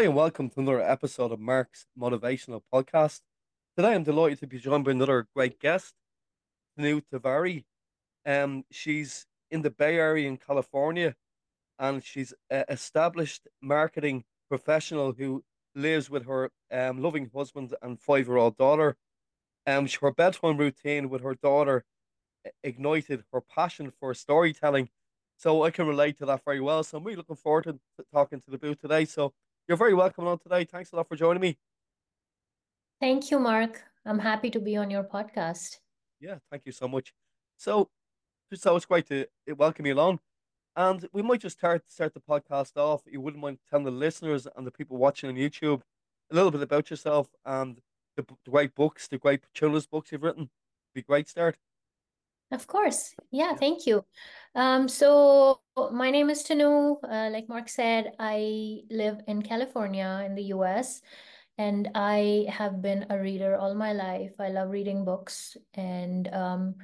Hi, and welcome to another episode of Mark's Motivational Podcast. Today, I'm delighted to be joined by another great guest, Tanu Tiwari. Um, she's in the Bay Area in California, and she's an established marketing professional who lives with her um, loving husband and five-year-old daughter. Um, her bedtime routine with her daughter ignited her passion for storytelling. So I can relate to that very well. So I'm really looking forward to talking to the booth today. So you're very welcome on today. Thanks a lot for joining me. Thank you, Mark. I'm happy to be on your podcast. Yeah, thank you so much. So, so it's great to welcome you along. And we might just start start the podcast off. You wouldn't mind telling the listeners and the people watching on YouTube a little bit about yourself and the, the great books, the great children's books you've written. Be great start. Of course. Yeah, thank you. Um, so my name is Tanu. Uh, like Mark said, I live in California in the US, and I have been a reader all my life. I love reading books, and um,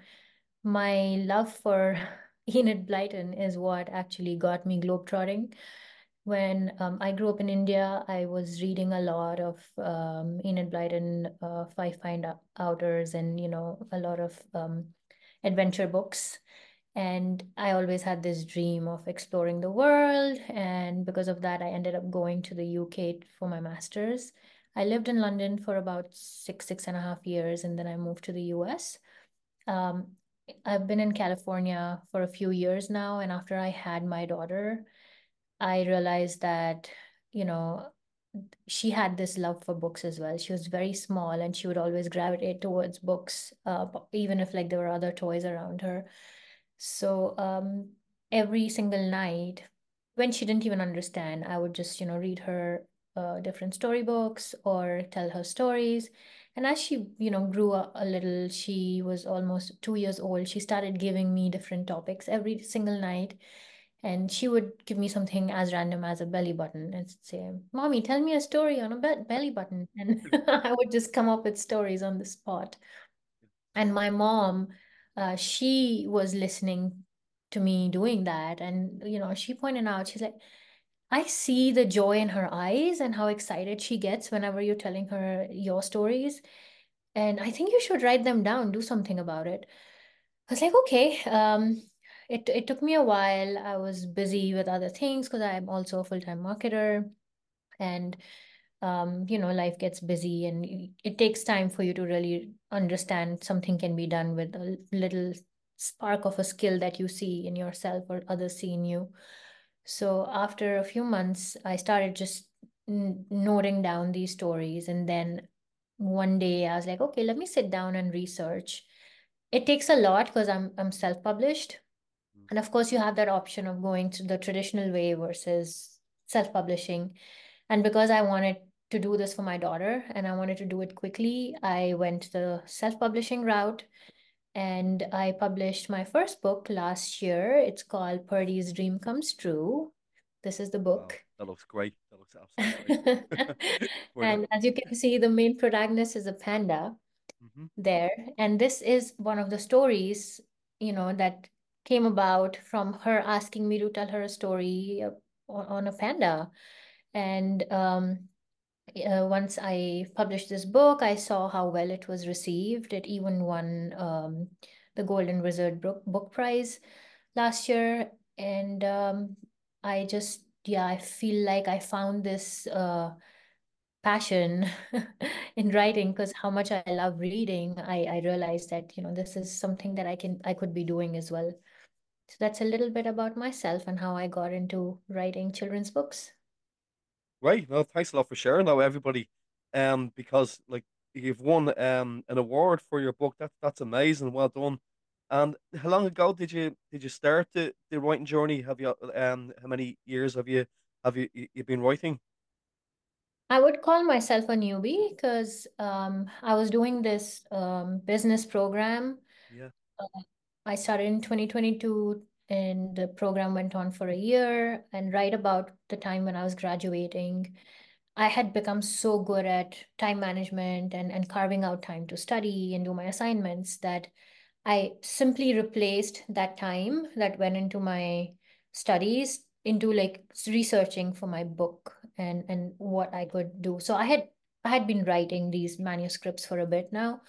my love for Enid Blyton is what actually got me globetrotting. When um, I grew up in India, I was reading a lot of um, Enid Blyton, uh, Five Find Outers, and you know a lot of um, adventure books. And I always had this dream of exploring the world. And because of that, I ended up going to the UK for my master's. I lived in London for about six, six and a half years, and then I moved to the US. Um, I've been in California for a few years now. And after I had my daughter, I realized that, you know, she had this love for books as well. She was very small and she would always gravitate towards books, uh, even if like there were other toys around her. So um, every single night, when she didn't even understand, I would just, you know, read her uh, different storybooks or tell her stories. And as she, you know, grew a, a little, she was almost two years old. She started giving me different topics every single night and she would give me something as random as a belly button and say mommy tell me a story on a be- belly button. And i would just come up with stories on the spot. And my mom uh, she was listening to me doing that. And you know she pointed out she's like i see the joy in her eyes and how excited she gets whenever you're telling her your stories. And i think you should write them down do something about it. I was like okay um, it it took me a while. I was busy with other things because I'm also a full-time marketer and um, you know, life gets busy and it takes time for you to really understand something can be done with a little spark of a skill that you see in yourself or others see in you. So after a few months, I started just noting down these stories. And then one day I was like, okay, let me sit down and research. It takes a lot because I'm I'm self-published. And of course, you have that option of going to the traditional way versus self publishing. And because I wanted to do this for my daughter and I wanted to do it quickly, I went the self publishing route and I published my first book last year. It's called Perdy's Dream Comes True. This is the book. Wow, that looks great. That looks absolutely great. and as you can see, the main protagonist is a panda mm-hmm. there. And this is one of the stories, you know, that came about from her asking me to tell her a story uh, on, a panda. And um, uh, once I published this book, I saw how well it was received. It even won um, the Golden Wizard book, book Prize last year. And um, I just, yeah, I feel like I found this uh, passion in writing because how much I love reading, I, I realized that, you know, this is something that I can, I could be doing as well. So that's a little bit about myself and how I got into writing children's books. Right. No, thanks a lot for sharing that with everybody. Um, because like you've won um an award for your book. That's that's amazing. Well done. And how long ago did you did you start the, the writing journey? Have you um how many years have you have you you been writing? I would call myself a newbie because um I was doing this um business program. Yeah. Uh, I started in 2022 and the program went on for a year. And right about the time when I was graduating, I had become so good at time management and, and carving out time to study and do my assignments that I simply replaced that time that went into my studies into like researching for my book. and and what I could do. So I had I had been writing these manuscripts for a bit now,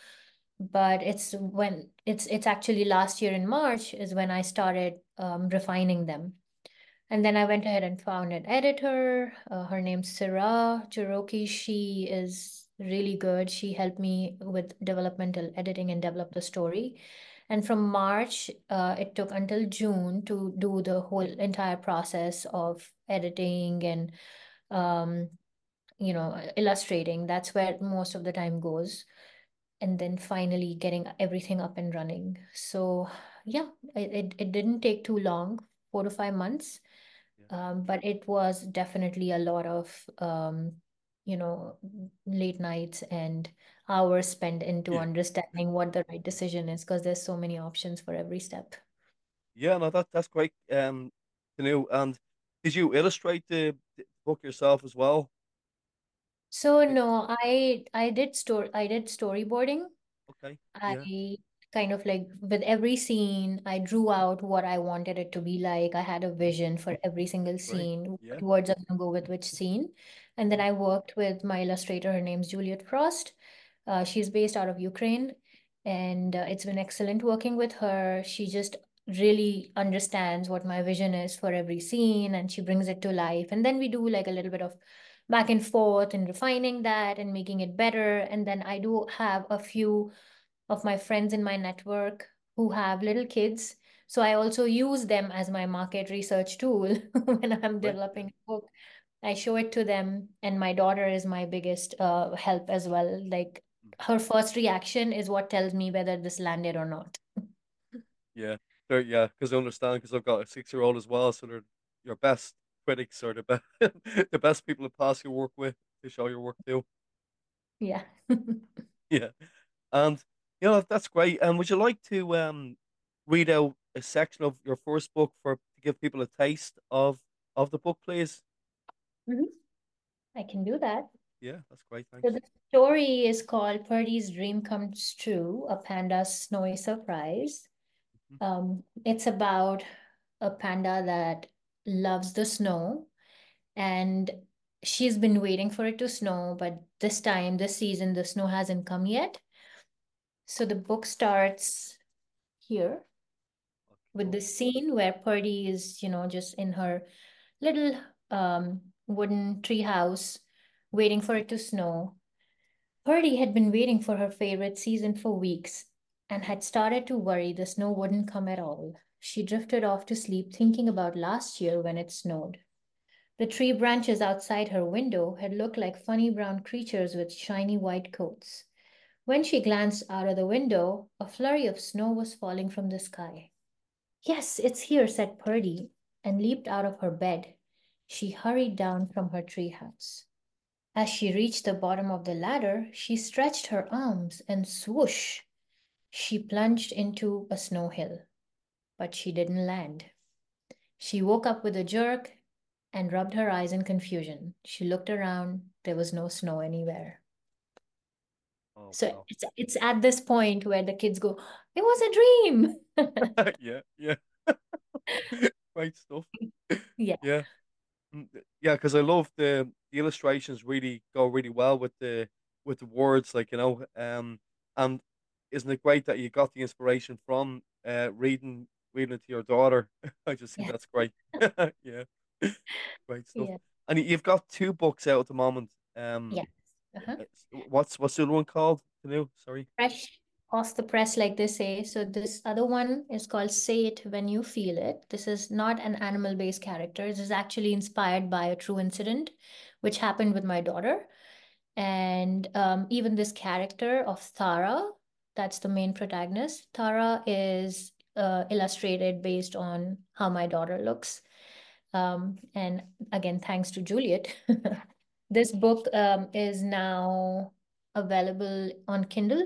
but it's when it's it's actually last year in March is when I started um, refining them. And then I went ahead and found an editor. Uh, her name's Sarah Cherokee. She is really good. She helped me with developmental editing and develop the story. And from March, uh, it took until June to do the whole entire process of editing and, um, you know, illustrating. That's where most of the time goes. And then finally getting everything up and running. So yeah, it, it, didn't take too long, four to five months. Yeah. Um, but it was definitely a lot of, um, you know, late nights and hours spent into Yeah. understanding what the right decision is because there's so many options for every step. Yeah, no, that that's great. Um, Tanu. And did you illustrate the, the book yourself as well? So no, I I did store I did storyboarding. Okay. Yeah. I kind of like with every scene, I drew out what I wanted it to be like. I had a vision for every single scene, Yeah. what words are gonna go with which scene. And then I worked with my illustrator. Her name's Juliet Frost. Uh, she's based out of Ukraine, and uh, it's been excellent working with her. She just really understands what my vision is for every scene, and she brings it to life. And then we do like a little bit of back and forth and refining that and making it better. And then I do have a few of my friends in my network who have little kids. So I also use them as my market research tool when I'm. Developing a book. I show it to them, and my daughter is my biggest uh, help as well. Like her first reaction is what tells me whether this landed or not. Yeah. Yeah, because I understand because I've got a six-year-old as well, so they're your best critics or the best the best people to pass your work with to show your work too. Yeah. Yeah. And you know that's great. And would you like to um read out a section of your first book for to give people a taste of of the book, please? Mhm. I can do that. Yeah, that's great. So Thanks. the story is called Perdy's Dream Comes True, a panda's snowy surprise. Mhm. Um, it's about a panda that loves the snow and she's been waiting for it to snow, but this time, this season, the snow hasn't come yet. So the book starts here with the scene where Perdy is, you know, just in her little um, wooden tree house waiting for it to snow. Perdy had been waiting for her favorite season for weeks and had started to worry the snow wouldn't come at all. She drifted off to sleep thinking about last year when it snowed. The tree branches outside her window had looked like funny brown creatures with shiny white coats. When she glanced out of the window, a flurry of snow was falling from the sky. Yes, it's here, said Perdy, and leaped out of her bed. She hurried down from her tree treehouse. As she reached the bottom of the ladder, she stretched her arms and swoosh, she plunged into a snow hill. But she didn't land. She woke up with a jerk and rubbed her eyes in confusion. She looked around. There was no snow anywhere. Oh So wow. it's it's at this point where the kids go, "It was a dream." Yeah, yeah. Great stuff. Yeah. Yeah. Mm, Yeah, because I love the the illustrations really go really well with the with the words, like you know, um, and isn't it great that you got the inspiration from uh reading reading it to your daughter? I just think Yeah. that's great. Yeah, great stuff. Yeah. And you've got two books out at the moment. Um, Yes. Uh-huh. what's what's the other one called? Canoe, sorry. Fresh off the press, like they say. So this other one is called Say It When You Feel It. This is not an animal-based character. This is actually inspired by a true incident which happened with my daughter. And um, even this character of Thara, that's the main protagonist. Thara is uh, illustrated based on how my daughter looks. Um, and again, thanks to Juliet. This book um, is now available on Kindle,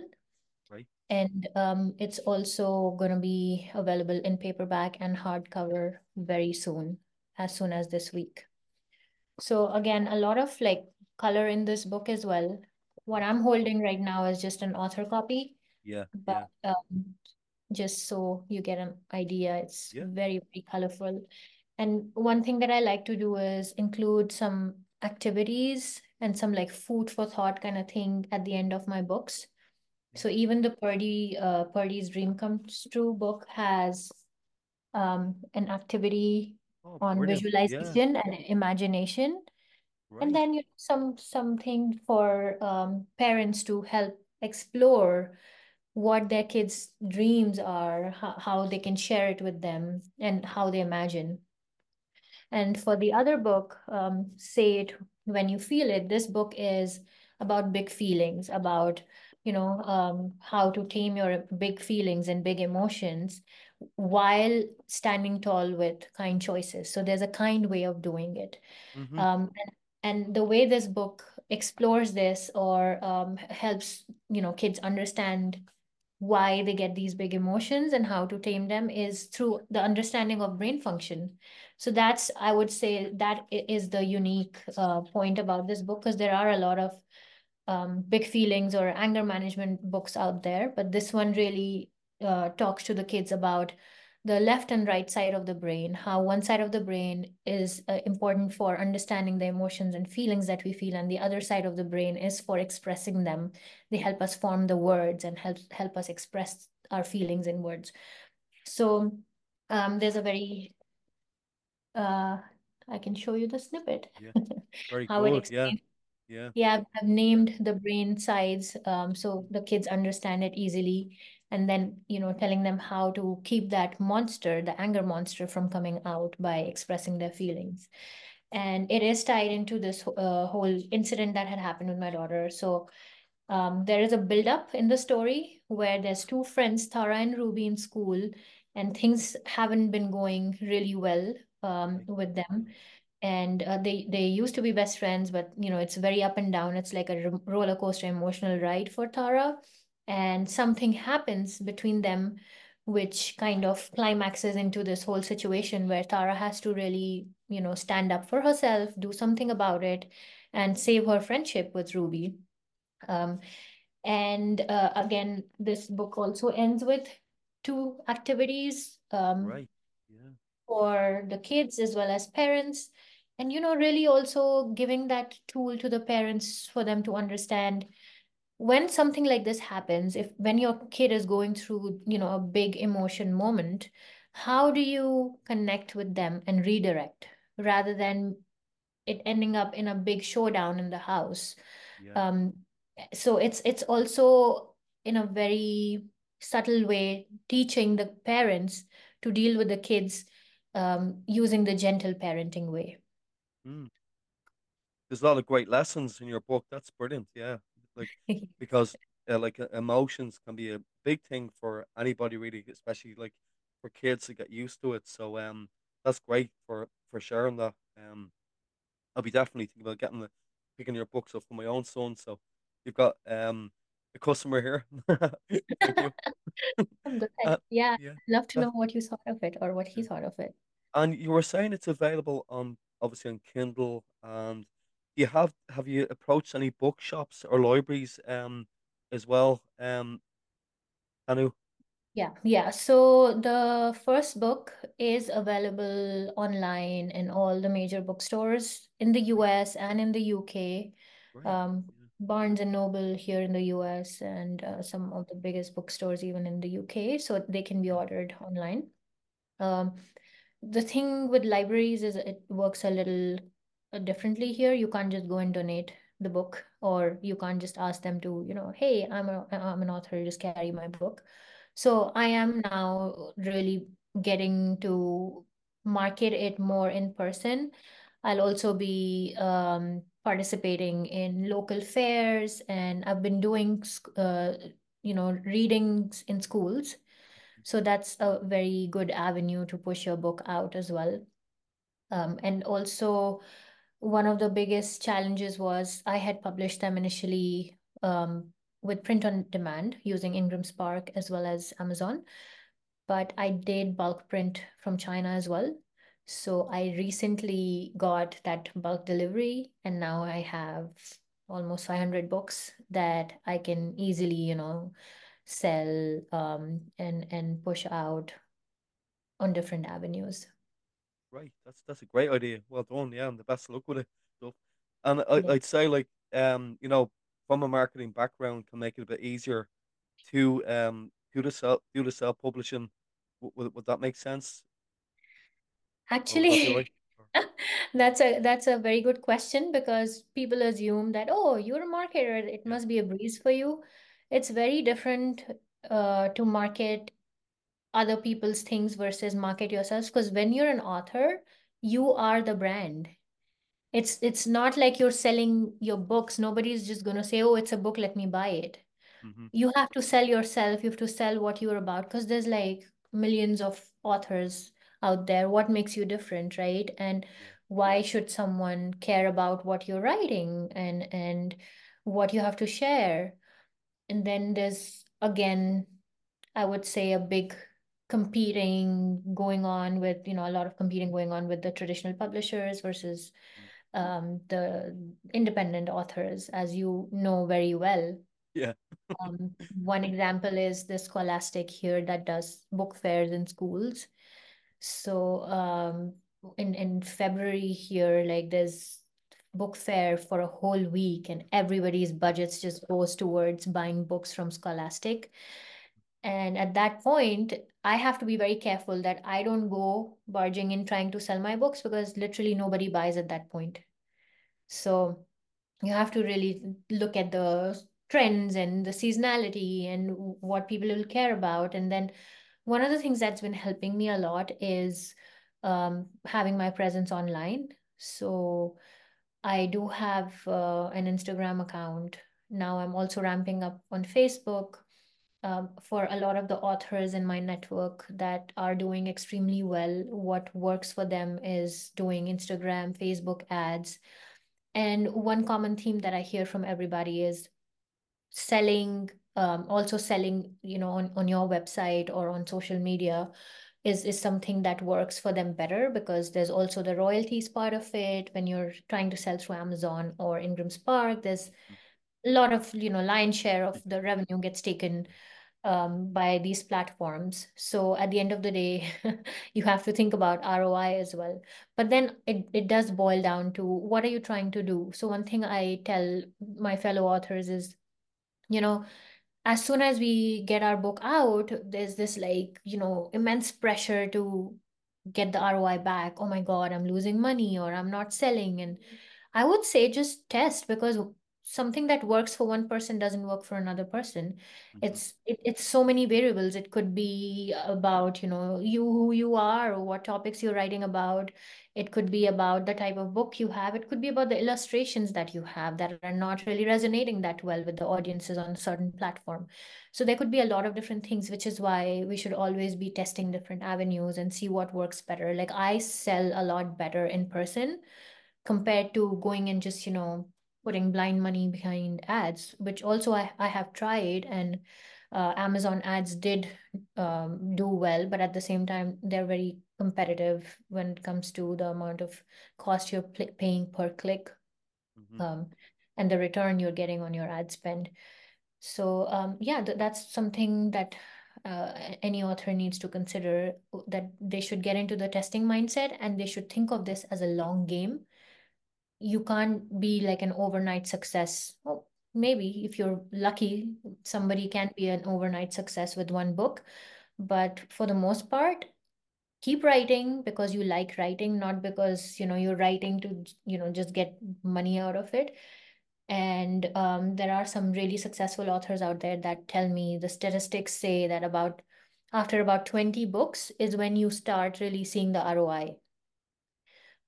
Right. and um, it's also going to be available in paperback and hardcover very soon, as soon as this week. So again, a lot of like color in this book as well. What I'm holding right now is just an author copy, Yeah, but yeah, um, just so you get an idea, it's yeah. very, very colorful. And one thing that I like to do is include some activities and some like food for thought kind of thing at the end of my books. So even the Perdy uh, Perdy's Dream Comes True book has um, an activity Oh, on brilliant. Yeah, visualization and imagination, and then you know, some something for um, parents to help explore what their kids' dreams are, how, how they can share it with them, and how they imagine. And for the other book, um, Say It When You Feel It, this book is about big feelings, about, you know, um, how to tame your big feelings and big emotions while standing tall with kind choices. So there's a kind way of doing it. Mm-hmm. Um, and, and the way this book explores this or um, helps, you know, kids understand why they get these big emotions and how to tame them is through the understanding of brain function. So that's, I would say, that is the unique uh, point about this book because there are a lot of um, big feelings or anger management books out there, but this one really uh, talks to the kids about the left and right side of the brain, how one side of the brain is uh, important for understanding the emotions and feelings that we feel, and the other side of the brain is for expressing them. They help us form the words and help help us express our feelings in words. So um, there's a very uh, I can show you the snippet, Yeah, very how it. Yeah, yeah, yeah, I've I've named the brain sides um, so the kids understand it easily. And then, you know, telling them how to keep that monster, the anger monster, from coming out by expressing their feelings. And it is tied into this uh, whole incident that had happened with my daughter. So um, there is a build-up in the story where there's two friends, Tara and Ruby, in school, and things haven't been going really well um, with them and uh, they they used to be best friends but you know it's very up and down it's like a roller coaster emotional ride for Tara and something happens between them which kind of climaxes into this whole situation where Tara has to really you know stand up for herself do something about it and save her friendship with Ruby um, and uh, again this book also ends with two activities um, Right. Yeah. for the kids as well as parents and you know really also giving that tool to the parents for them to understand when something like this happens if when your kid is going through you know a big emotion moment how do you connect with them and redirect rather than it ending up in a big showdown in the house Yeah. um so it's it's also in a very subtle way teaching the parents to deal with the kids um, using the gentle parenting way. Mm. There's a lot of great lessons in your book. That's brilliant. Yeah, like because uh, like uh, emotions can be a big thing for anybody really, especially like for kids to get used to it. So um, that's great for for sharing that. Um, I'll be definitely thinking about getting the picking your books up for my own son. So you've got um a customer here. Uh, Yeah, yeah. Love to know what you thought of it or what he thought of it. And you were saying it's available on obviously on Kindle and do you have have you approached any bookshops or libraries um as well? Um Anu? Yeah, yeah. So the first book is available online in all the major bookstores in the US and in the UK. right. Um, Yeah. Barnes and Noble here in the US and uh, some of the biggest bookstores even in the UK. So they can be ordered online. Um, the thing with libraries is it works a little differently here. You can't just go and donate the book, or you can't just ask them to, you know, hey, I'm a I'm an author, just carry my book. So I am now really getting to market it more in person. I'll also be um, participating in local fairs, and I've been doing, uh, you know, readings in schools. So that's a very good avenue to push your book out as well. Um, and also, one of the biggest challenges was I had published them initially um, with print on demand using Ingram Spark as well as Amazon, but I did bulk print from China as well. So I recently got that bulk delivery, and now I have almost 500 books that I can easily, you know, sell um, and and push out on different avenues. Right. That's that's a great idea. Well done. Yeah, and the best of luck with it. Stuff. And I, Yeah. I'd say like um, you know, from a marketing background can make it a bit easier to um do the self do the self publishing. Would, would that make sense? Or would that be right? Actually, that's a that's a very good question because people assume that, oh, you're a marketer, it must be a breeze for you. It's very different uh, to market other people's things versus market yourselves because when you're an author, you are the brand. It's it's not like you're selling your books. Nobody's just gonna say, oh, it's a book, let me buy it. hmm You have to sell yourself, you have to sell what you're about because there's like millions of authors out there. What makes you different, right? And why should someone care about what you're writing and and what you have to share? And then there's again, I would say a big competing going on with, you know, a lot of competing going on with the traditional publishers versus Mm. um, the independent authors, as you know very well. Yeah. Um, one example is the Scholastic here that does book fairs in schools. So um, in in February here, like there's book fair for a whole week, and everybody's budgets just goes towards buying books from Scholastic. And at that point, I have to be very careful that I don't go barging in trying to sell my books because literally nobody buys at that point. So you have to really look at the trends and the seasonality and what people will care about. And then one of the things that's been helping me a lot is um, having my presence online. So I do have uh, an Instagram account. Now I'm also ramping up on Facebook um, for a lot of the authors in my network that are doing extremely well. What works for them is doing Instagram, Facebook ads. And one common theme that I hear from everybody is selling, um, also selling, you know, on, on your website or on social media is is something that works for them better because there's also the royalties part of it when you're trying to sell through Amazon or Ingram Spark. There's a lot of, you know, lion share of the revenue gets taken um, by these platforms. So at the end of the day, you have to think about ROI as well. But then it, it does boil down to what are you trying to do? So one thing I tell my fellow authors is, you know, as soon as we get our book out, there's this like, you know, immense pressure to get the ROI back. Oh my God, I'm losing money or I'm not selling. And I would say just test because something that works for one person doesn't work for another person. hmm It's it, it's so many variables. It could be about, you know, you who you are or what topics you're writing about. It could be about the type of book you have. It could be about the illustrations that you have that are not really resonating that well with the audiences on a certain platform. So there could be a lot of different things, which is why we should always be testing different avenues and see what works better. Like I sell a lot better in person compared to going and just, you know, putting blind money behind ads, which also I, I have tried and uh, Amazon ads did um, do well, but at the same time, they're very competitive when it comes to the amount of cost you're paying per click hmm um, and the return you're getting on your ad spend. So um, yeah, th that's something that uh, any author needs to consider that they should get into the testing mindset and they should think of this as a long game you can't be like an overnight success. Well, maybe if you're lucky, somebody can be an overnight success with one book. But for the most part, keep writing because you like writing, not because, you know, you're writing to, you know, just get money out of it. And um, there are some really successful authors out there that tell me the statistics say that about after about 20 books is when you start really seeing the ROI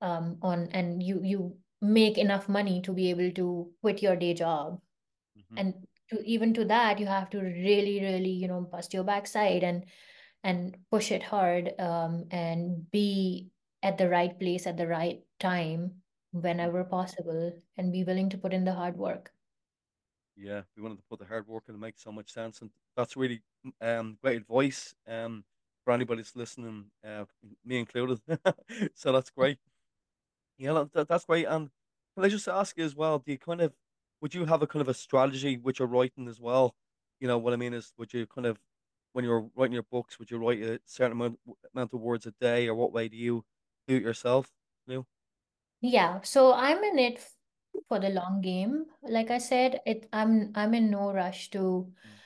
um, on and you you make enough money to be able to quit your day job hmm and to even to that you have to really really you know bust your backside and and push it hard um, and be at the right place at the right time whenever possible and be willing to put in the hard work Yeah, we wanted to put the hard work in. It makes so much sense, and that's really um great advice um for anybody that's listening, uh, me included. So that's great. Yeah, that, that- that's great. And can I just ask you as well, do you kind of, would you have a kind of a strategy with your writing as well? You know, what I mean is, would you kind of, when you're writing your books, would you write a certain amount, amount of words a day, or what way do you do it yourself? You know? yeah so i'm in it for the long game. Like I said, it I'm I'm in no rush to mm,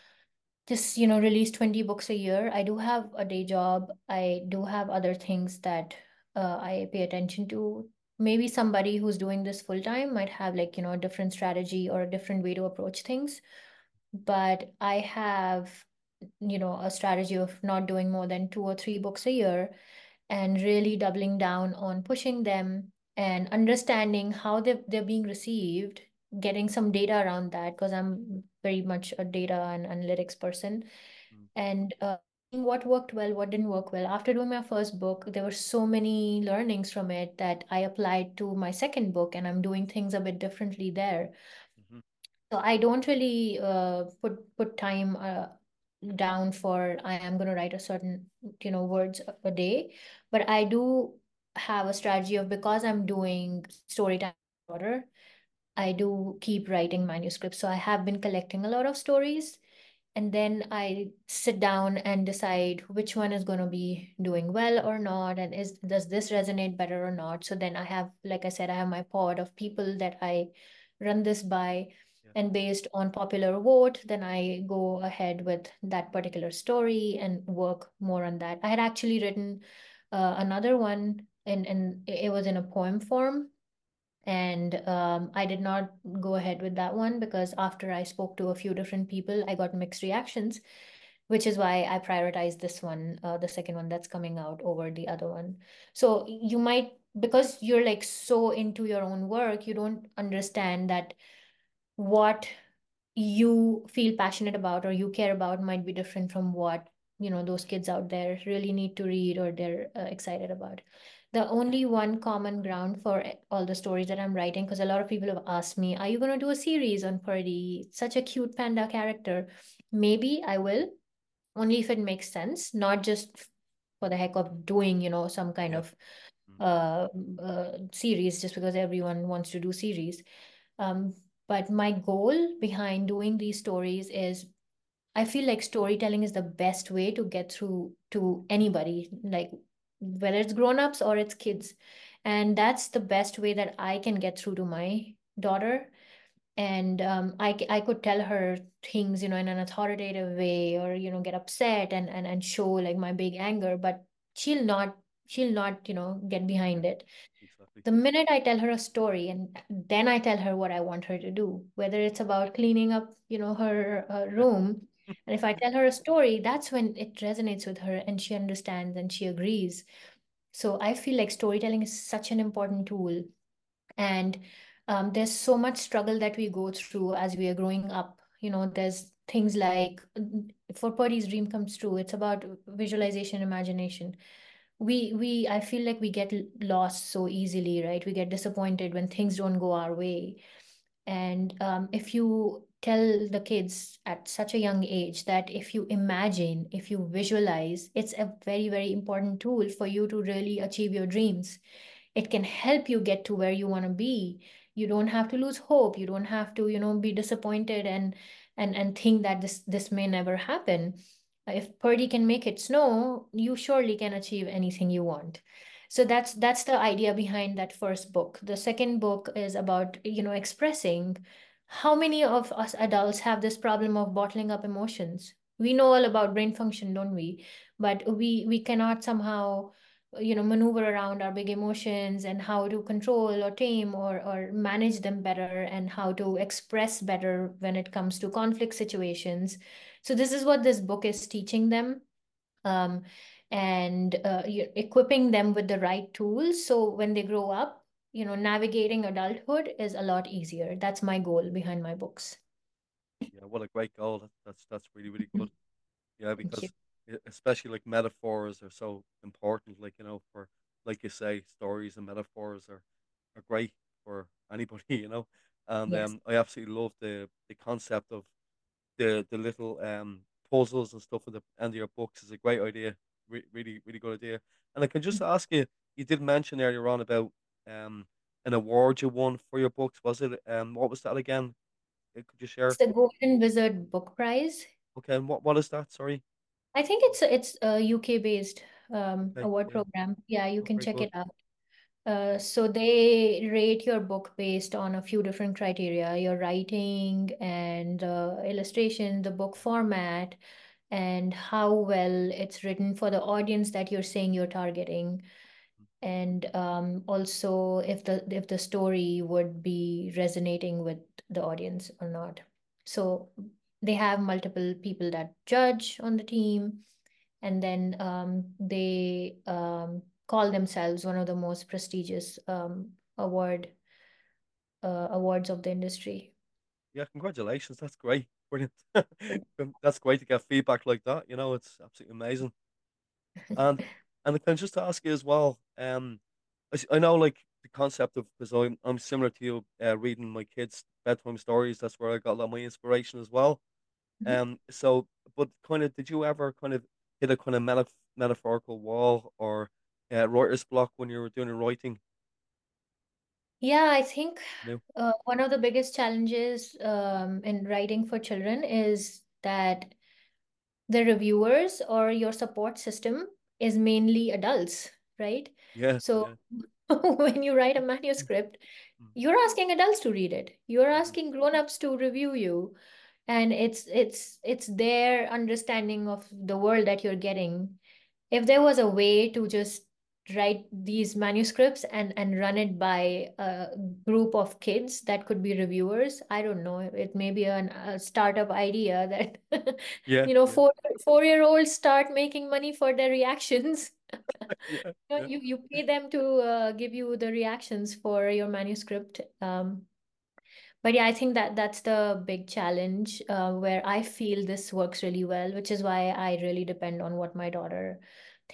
just, you know, release 20 books a year. I do have a day job. I do have other things that uh, I pay attention to. Maybe somebody who's doing this full time might have like, you know, a different strategy or a different way to approach things. But I have, you know, a strategy of not doing more than two or three books a year and really doubling down on pushing them and understanding how they they're being received, getting some data around that because I'm very much a data and analytics person, mm, and uh, what worked well, what didn't work well. After doing my first book, there were so many learnings from it that I applied to my second book, and I'm doing things a bit differently there. mhm, So I don't really uh, put put time uh, down for I am going to write a certain, you know, words a a day, but I do have a strategy of because I'm doing story time order, I do keep writing manuscripts. So I have been collecting a lot of stories and then I sit down and decide which one is going to be doing well or not, and is does this resonate better or not. So then I have, like I said, I have my pod of people that I run this by, yeah, and based on popular vote, then I go ahead with that particular story and work more on that. I had actually written uh, another one, and and it was in a poem form and um, I did not go ahead with that one because after I spoke to a few different people, I got mixed reactions, which is why I prioritized this one, uh, the second one that's coming out over the other one. So you might, because you're like so into your own work, you don't understand that what you feel passionate about or you care about might be different from what you know those kids out there really need to read or they're uh, excited about the only one common ground for all the stories that i'm writing because a lot of people have asked me are you going to do a series on Perdy such a cute panda character. Maybe i will only if it makes sense not just for the heck of doing you know some kind of mm, uh, uh series just because everyone wants to do series. Um but my goal behind doing these stories is I feel like storytelling is the best way to get through to anybody, like whether it's grown-ups or it's kids. And that's the best way that I can get through to my daughter. And um, I, I could tell her things, you know, in an authoritative way or, you know, get upset and, and, and show like my big anger, but she'll not, she'll not, you know, get behind it exactly. the minute I tell her a story and then I tell her what I want her to do, whether it's about cleaning up, you know, her uh, room, and if I tell her a story, that's when it resonates with her and she understands and she agrees. So I feel like storytelling is such an important tool. And um, there's so much struggle that we go through as we are growing up. You know, there's things like for Perdy's dream comes true. It's about visualization, imagination we we i feel like we get lost so easily right we get disappointed when things don't go our way and um, if you tell the kids at such a young age that if you imagine if you visualize it's a very very important tool for you to really achieve your dreams it can help you get to where you want to be you don't have to lose hope you don't have to you know be disappointed and and and think that this this may never happen if Perdy can make it snow, you surely can achieve anything you want. So that's that's the idea behind that first book. The second book is about, you know, expressing how many of us adults have this problem of bottling up emotions. We know all about brain function, don't we? But we we cannot somehow you know maneuver around our big emotions and how to control or tame or or manage them better and how to express better when it comes to conflict situations so this is what this book is teaching them um, and uh, equipping them with the right tools so when they grow up you know navigating adulthood is a lot easier that's my goal behind my books Yeah, what a great goal. That's that's really really good. Yeah, because especially like metaphors are so important. Like you know, for like you say, stories and metaphors are are great for anybody. You know, and yes um, I absolutely love the the concept of the the little um puzzles and stuff at the end of your books. is a great idea. Re- really really good idea. And I can just ask you, you did mention earlier on about um an award you won for your books. Was it um what was that again? Uh, Could you share? it's the golden wizard book prize Okay, and what what is that? Sorry. i think it's it's a uk based um Okay, award yeah. program yeah you Oh, can check good. it out Uh, so they rate your book based on a few different criteria, your writing and uh, illustration, the book format, and how well it's written for the audience that you're saying you're targeting. And um, also if the if the story would be resonating with the audience or not. So they have multiple people that judge on the team, and then um, they um, call themselves one of the most prestigious um, award uh, awards of the industry. Yeah, congratulations. That's great. Brilliant. That's great to get feedback like that. You know, it's absolutely amazing. And and can I just ask you as well, um, I, I know like the concept of because I'm I'm similar to you, uh, reading my kids bedtime stories. That's where I got a lot of my inspiration as well. Mhm. Um, so but kind of did you ever kind of hit a kind of meta metaphorical wall or uh, writer's block when you were doing writing? Yeah, I think No. uh, one of the biggest challenges um, in writing for children is that the reviewers or your support system is mainly adults, right? Yeah, So yeah. when you write a manuscript, Mm, you're asking adults to read it. You're mhm. asking grown-ups to review you. And it's it's it's their understanding of the world that you're getting. If there was a way to just write these manuscripts and and run it by a group of kids that could be reviewers, I don't know. It may be an, a startup idea that Yeah, you know yeah, four four-year-olds start making money for their reactions. yeah, You know, you you pay them to uh, give you the reactions for your manuscript. Um, but yeah, I think that that's the big challenge uh, where I feel this works really well, which is why I really depend on what my daughter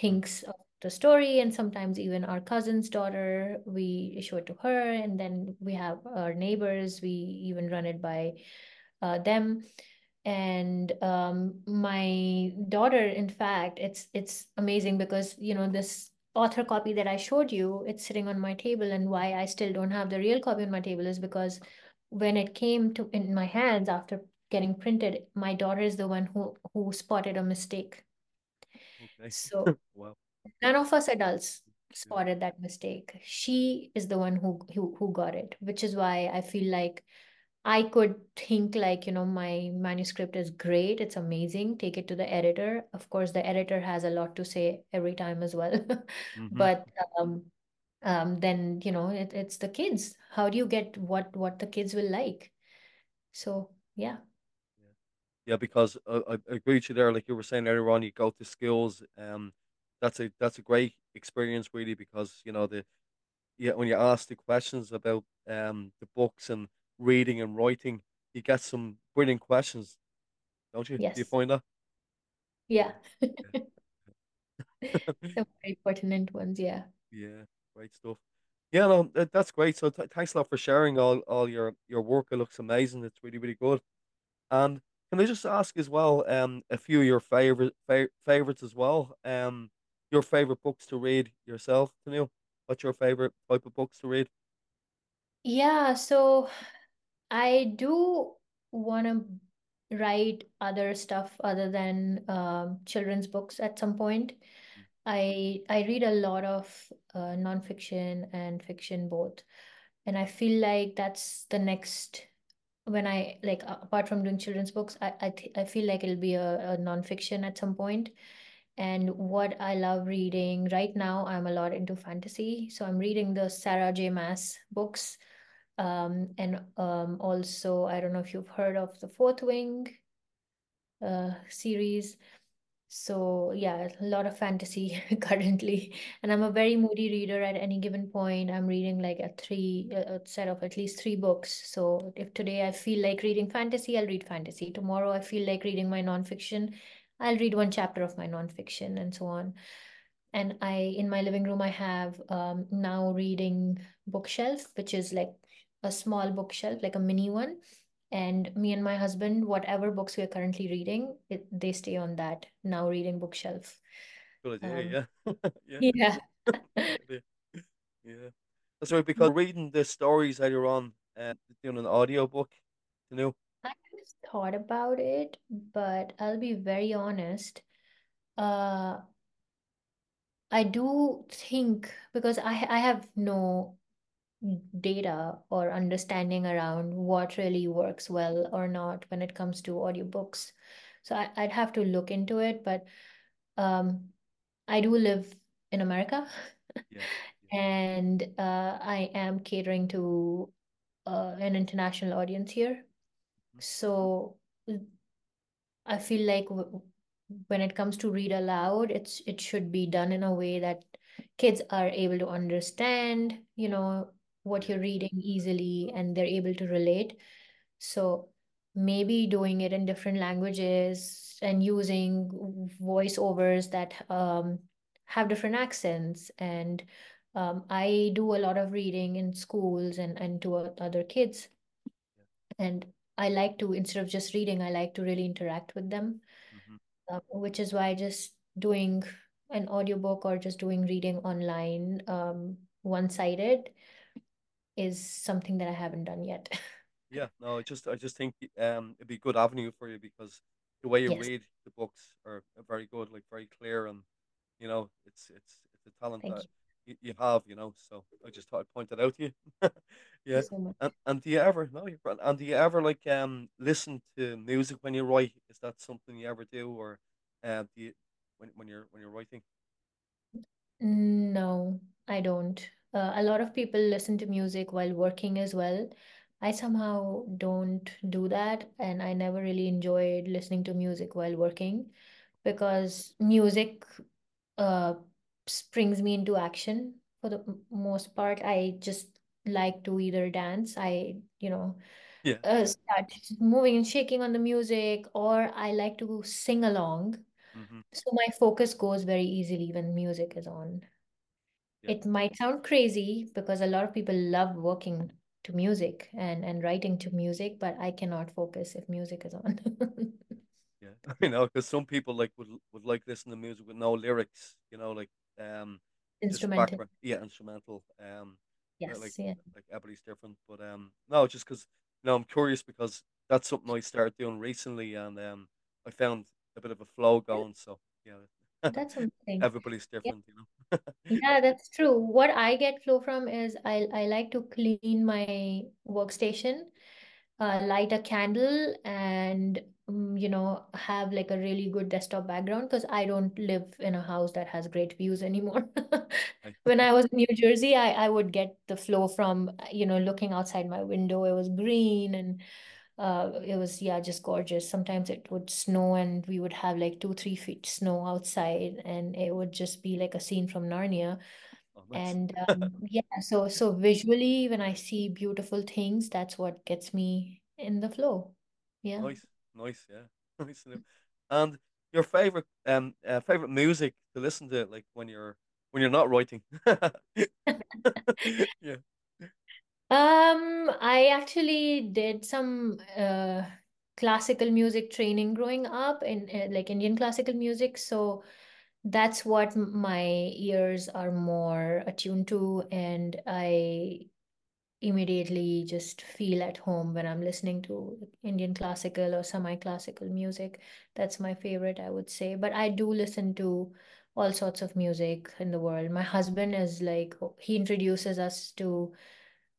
Mm, thinks of the story. And sometimes even our cousin's daughter, we show it to her. And then we have our neighbors, we even run it by uh, them. And um, my daughter, in fact, it's it's amazing because you know this author copy that I showed you, it's sitting on my table, and why I still don't have the real copy on my table is because when it came to in my hands after getting printed, my daughter is the one who who spotted a mistake. okay. So Wow. None of us adults spotted that mistake. She is the one who who who got it, which is why I feel like I could think like, you know, my manuscript is great, it's amazing, take it to the editor. Of course, the editor has a lot to say every time as well. hmm But um, um, then, you know, it, it's the kids. How do you get what what the kids will like? So, yeah. Yeah. Yeah, because I, I I agree with you there. Like you were saying earlier on, you go to schools. Um, that's a that's a great experience really because you know the yeah when you ask the questions about um the books and reading and writing, you get some brilliant questions, don't you? Do you find that? Yeah. Yeah. Some very pertinent ones, yeah. Yeah. Great stuff. Yeah, no, that, that's great. So th thanks a lot for sharing all all your your work. It looks amazing. It's really really good. And can I just ask as well, um, a few of your favorite fa favorites as well? Um, your favorite books to read yourself, Tennille? What's your favorite type of books to read? Yeah, so I do want to write other stuff other than um, children's books at some point. I I read a lot of uh, nonfiction and fiction both, and I feel like that's the next when I like apart from doing children's books, I I, th I feel like it'll be a, a nonfiction at some point. And what I love reading right now, I'm a lot into fantasy, so I'm reading the Sarah J. Maas books. Um, and um, also, I don't know if you've heard of the Fourth Wing uh, series. So yeah, a lot of fantasy currently, and I'm a very moody reader at any given point. I'm reading like a three a set of at least three books. So if today I feel like reading fantasy, I'll read fantasy. Tomorrow I feel like reading my nonfiction, I'll read one chapter of my nonfiction and so on. And I in my living room I have um now reading bookshelf, which is like a small bookshelf, like a mini one. And me and my husband, whatever books we are currently reading, it, they stay on that now reading bookshelf. Good Um, idea, yeah. Yeah, yeah. Yeah. That's right, because reading the stories later on and doing an audio book, you know. Thought about it, but I'll be very honest. Uh, I do think because I I have no data or understanding around what really works well or not when it comes to audiobooks. So I, I'd have to look into it, but um, I do live in America Yeah, yeah, and uh, I am catering to uh, an international audience here. So I feel like w when it comes to read aloud, it's it should be done in a way that kids are able to understand, you know, what you're reading easily and they're able to relate. So maybe doing it in different languages and using voiceovers that um, have different accents. And um, I do a lot of reading in schools and, and to other kids. And I like to, instead of just reading, I like to really interact with them, hmm uh, which is why just doing an audiobook or just doing reading online, um, one-sided, is something that I haven't done yet. Yeah, no, I just I just think um it'd be a good avenue for you because the way you Yes, read the books are, are very good, like very clear, and you know it's it's it's a talent thank that you. You, you have, you know. So I just thought I'd point it out to you. You Yeah, so and and do you ever no, you're. And do you ever like um listen to music when you write? Is that something you ever do, or uh, do you when when you're when you're writing? No, I don't. Uh, a lot of people listen to music while working as well. I somehow don't do that, and I never really enjoyed listening to music while working because music uh springs me into action for the most part. I just like to either dance, I, you know, Yeah, uh, start moving and shaking on the music, or I like to sing along. hmm So my focus goes very easily when music is on. Yeah. It might sound crazy because a lot of people love working to music and, and writing to music, but I cannot focus if music is on. Yeah, I know, because some people like would would like listen to music with no lyrics, you know, like um Instrumental. background, yeah, instrumental. Um, yeah, like Yes, yeah. like everybody's different, but um, no, just because you know I'm curious because that's something I started doing recently, and um, I found a bit of a flow going. So yeah, That's amazing. everybody's Yeah, different, you know. yeah, that's true. What I get flow from is I I like to clean my workstation uh, light a candle and you know have like a really good desktop background because I don't live in a house that has great views anymore. When I was in New Jersey, I, I would get the flow from you know looking outside my window. It was green and uh, it was yeah just gorgeous. Sometimes it would snow and we would have like two three feet snow outside and it would just be like a scene from Narnia. oh, nice, And um, yeah, so so visually, when I see beautiful things, that's what gets me in the flow. Yeah. nice, nice, yeah, nice. And your favorite um uh, favorite music to listen to, like when you're when you're not writing. Yeah. Um, I actually did some uh classical music training growing up in uh, like Indian classical music, so that's what my ears are more attuned to, and I immediately just feel at home when I'm listening to Indian classical or semi-classical music. That's my favorite, I would say. But I do listen to all sorts of music in the world. My husband is like, he introduces us to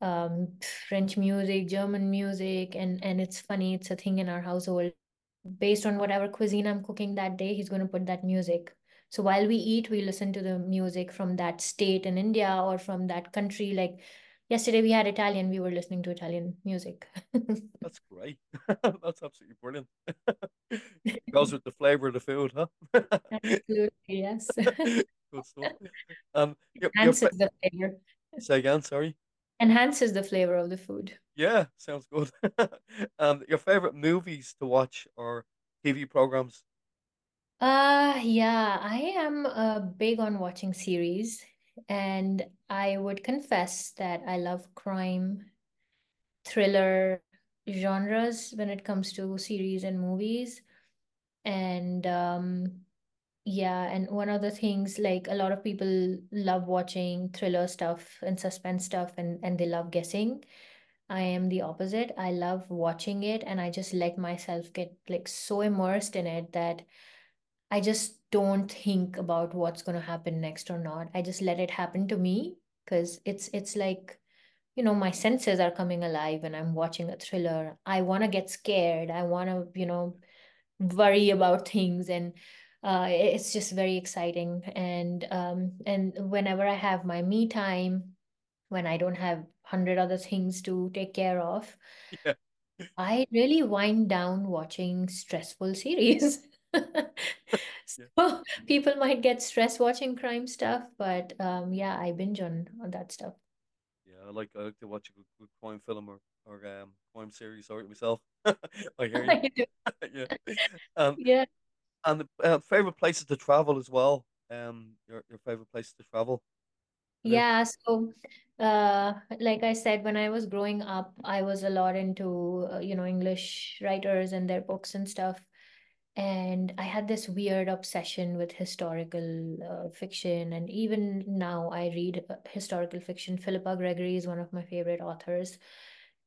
um, French music, German music, and and it's funny, it's a thing in our household. Based on whatever cuisine I'm cooking that day, he's going to put that music. So while we eat, we listen to the music from that state in India or from that country. Like yesterday, we had Italian, we were listening to Italian music. That's great. That's absolutely brilliant. Goes with the flavor of the food, huh? Absolutely, yes. Good stuff. Um, your, your Enhances the flavor. say again, sorry. Enhances the flavor of the food. Yeah, sounds good. Um, your favorite movies to watch or TV programs? Uh, yeah, I am uh, big on watching series, and I would confess that I love crime, thriller genres when it comes to series and movies. And um, yeah, and one of the things like a lot of people love watching thriller stuff and suspense stuff, and and they love guessing. I am the opposite. I love watching it, and I just let myself get like so immersed in it that. I just don't think about what's going to happen next or not. I just let it happen to me because it's it's like, you know, my senses are coming alive and I'm watching a thriller. I want to get scared. I want to, you know, worry about things and uh, it's just very exciting. And um, and whenever I have my me time, when I don't have hundred other things to take care of, Yeah, I really wind down watching stressful series. yeah, So people might get stressed watching crime stuff, but um, yeah, I binge on on that stuff. yeah. I like I like to watch a good, good crime film or or um crime series. Sorry myself. I hear you. Yeah. Um, Yeah, and uh, favorite places to travel as well. Um, your your favorite places to travel. Yeah. So, uh, like I said, when I was growing up, I was a lot into uh, you know English writers and their books and stuff. And I had this weird obsession with historical uh, fiction. And even now, I read uh, historical fiction. Philippa Gregory is one of my favorite authors.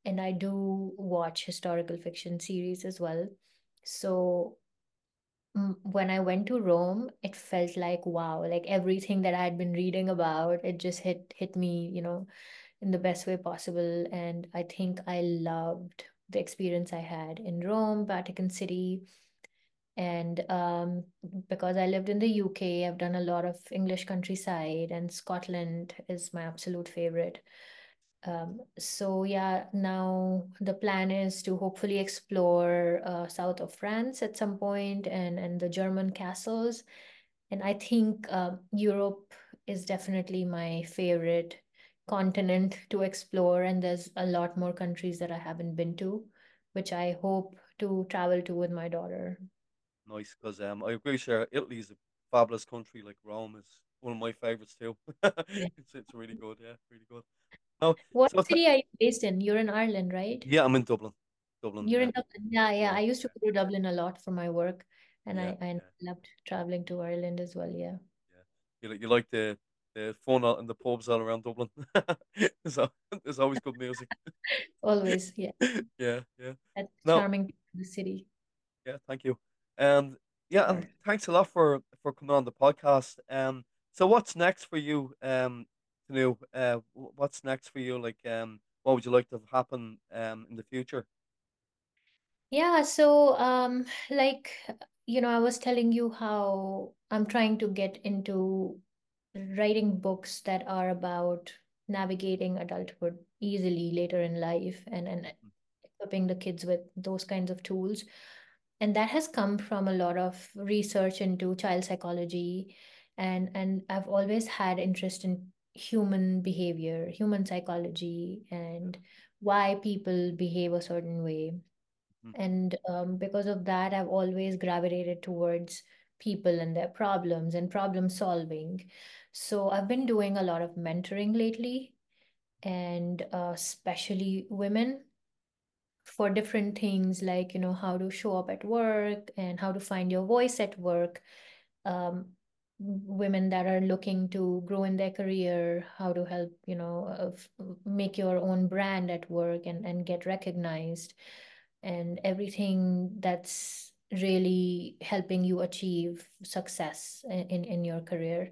And I do watch historical fiction series as well. So when I went to Rome, it felt like wow, like everything that I had been reading about, it just hit hit me, you know, in the best way possible. And I think I loved the experience I had in Rome, Vatican City and um, because I lived in the UK, I've done a lot of English countryside, and Scotland is my absolute favorite. Um, so yeah, now the plan is to hopefully explore uh, south of France at some point and and the German castles. And I think uh, Europe is definitely my favorite continent to explore, and there's a lot more countries that I haven't been to, which I hope to travel to with my daughter. Nice, because um, I agree, sure. Italy is a fabulous country. Like Rome is one of my favorites too. It's it's really good. Yeah, really good. No, What so city are you based in? You're in Ireland, right? yeah, I'm in Dublin. Dublin. You're Yeah, in Dublin. Yeah, yeah. I used to go to Dublin a lot for my work, and yeah, I, I yeah, loved traveling to Ireland as well. Yeah, yeah. You you like the the fun out in the pubs all around Dublin. So there's always good music. always. Yeah, Yeah, yeah. that's No, charming the city. yeah. Thank you. And yeah, and thanks a lot for for coming on the podcast. Um, so what's next for you? Um, Tanu, uh, what's next for you? Like, um, what would you like to happen um in the future? Yeah, so um, like you know, I was telling you how I'm trying to get into writing books that are about navigating adulthood easily later in life and and equipping the kids with those kinds of tools. And that has come from a lot of research into child psychology and and I've always had interest in human behavior, human psychology and why people behave a certain way. mhm, And um, because of that, I've always gravitated towards people and their problems and problem solving. So I've been doing a lot of mentoring lately, and uh, especially women for different things like, you know, how to show up at work and how to find your voice at work. Um, women that are looking to grow in their career, how to help, you know, uh, make your own brand at work and, and get recognized and everything that's really helping you achieve success in, in your career.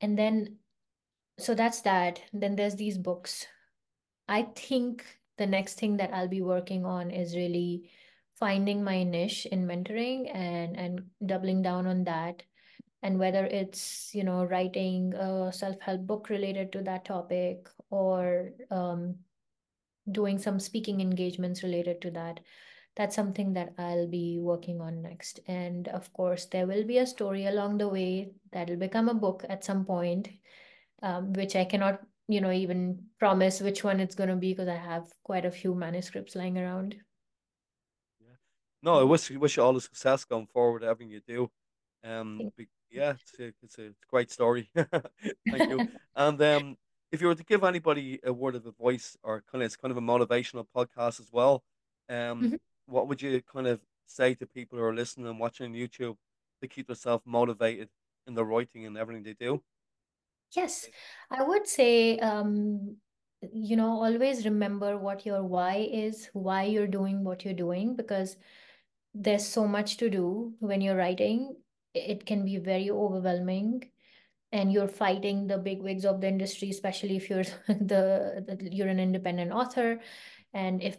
And then, so that's that. Then there's these books. I think the next thing that I'll be working on is really finding my niche in mentoring and and doubling down on that. And whether it's, you know, writing a self-help book related to that topic or um, doing some speaking engagements related to that. That's something that I'll be working on next. And of course, there will be a story along the way that'll become a book at some point, um, which I cannot, you know, even promise which one it's going to be because I have quite a few manuscripts lying around. Yeah. No, I wish wish you all the success going forward, everything you do. Um, yeah, it's a, it's a, great story. Thank you. And um, if you were to give anybody a word of advice or kind of it's kind of a motivational podcast as well, um, Mhm. what would you kind of say to people who are listening and watching on YouTube to keep themselves motivated in the writing and everything they do? Yes, I would say, um, you know, always remember what your why is, why you're doing what you're doing, because there's so much to do when you're writing it can be very overwhelming and you're fighting the big wigs of the industry, especially if you're the, the you're an independent author, and if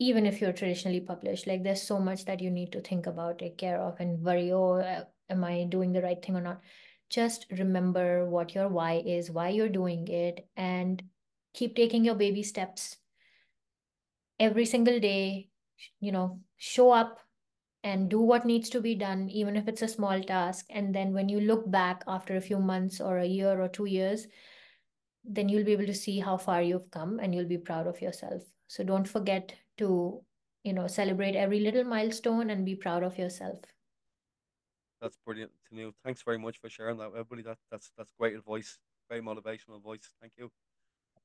even if you're traditionally published, like there's so much that you need to think about, take care of, and worry. Oh, am I doing the right thing or not? Just remember what your why is, why you're doing it, and keep taking your baby steps every single day. You know, show up and do what needs to be done, even if it's a small task. And then when you look back after a few months or a year or two years, then you'll be able to see how far you've come and you'll be proud of yourself. So don't forget to, you know, celebrate every little milestone and be proud of yourself. That's brilliant, Tanu. Thanks very much for sharing that, everybody. That that's that's great advice, very motivational advice. Thank you.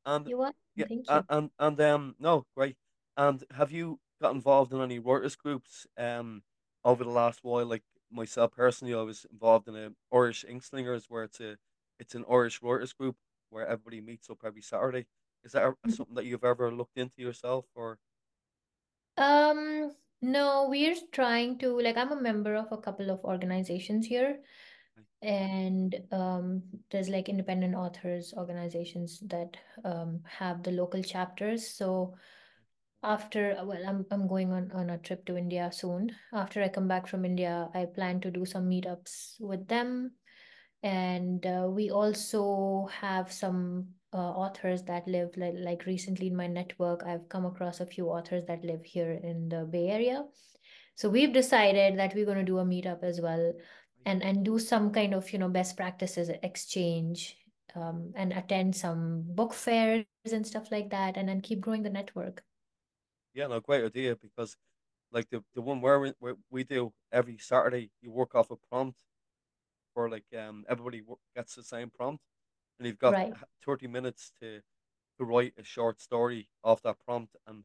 And you are. Yeah, Thank and, you. and and um no, great. And have you got involved in any writers groups um over the last while? Like myself personally, I was involved in a Irish Inkslingers where it's a it's an Irish writers group where everybody meets up every Saturday. Is that Mhm. something that you've ever looked into yourself or? Um, no, we're trying to, like, I'm a member of a couple of organizations here, and um, there's like independent authors organizations that um, have the local chapters. So after, well, I'm I'm going on on a trip to India soon. After I come back from India, I plan to do some meetups with them and uh, we also have some uh, authors that live like, like recently in my network i've come across a few authors that live here in the bay area. So we've decided that we're going to do a meetup as well and and do some kind of you know best practices exchange um, and attend some book fairs and stuff like that and then keep growing the network. Yeah, no, great idea because like the the one where we, where we do every Saturday, you work off a prompt for like um everybody gets the same prompt, and you've got right thirty minutes to to write a short story off that prompt, and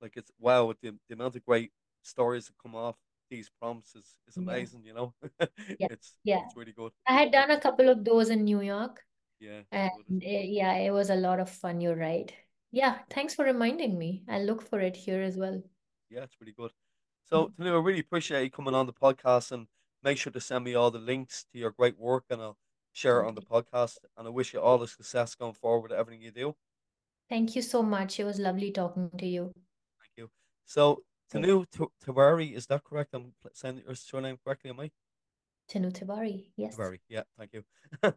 like it's wow, the the amount of great stories that come off these prompts is is yeah amazing, you know. yeah It's yeah it's really good. i had done a couple of those in new york yeah, And it? yeah, it was a lot of fun. You're right. Yeah, thanks for reminding me. I'll look for it here as well. Yeah, it's really good. So, mm. Tanu, I really appreciate you coming on the podcast and make sure to send me all the links to your great work and I'll share it on the podcast. And I wish you all the success going forward with everything you do. Thank you so much. It was lovely talking to you. Thank you. So. Tanu Tawari, is that correct? I'm saying your surname correctly, am I? Tanu Tiwari. Yes. Tawari, yeah, thank you.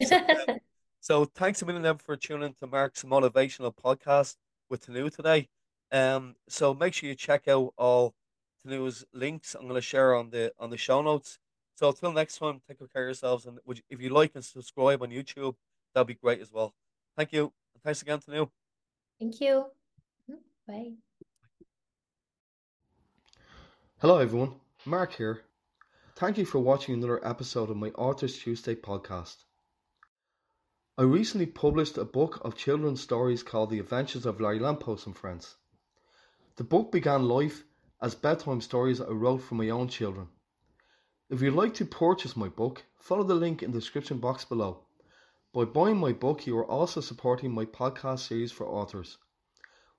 So, um, so thanks a million for tuning to Mark's motivational podcast with Tanu today. Um, so make sure you check out all Tanu's links. I'm going to share on the on the show notes. So until next time, take good care of yourselves, and would you, if you like and subscribe on YouTube, that'd be great as well. Thank you, and thanks again, Tanu. Thank you. Mhm. Bye. Hello, everyone. Mark here. Thank you for watching another episode of my Authors Tuesday podcast. I recently published a book of children's stories called The Adventures of Larry Lamppost and Friends. The book began life as bedtime stories I wrote for my own children. If you'd like to purchase my book, follow the link in the description box below. By buying my book, you are also supporting my podcast series for authors,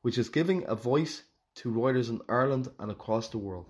which is giving a voice to writers in Ireland and across the world.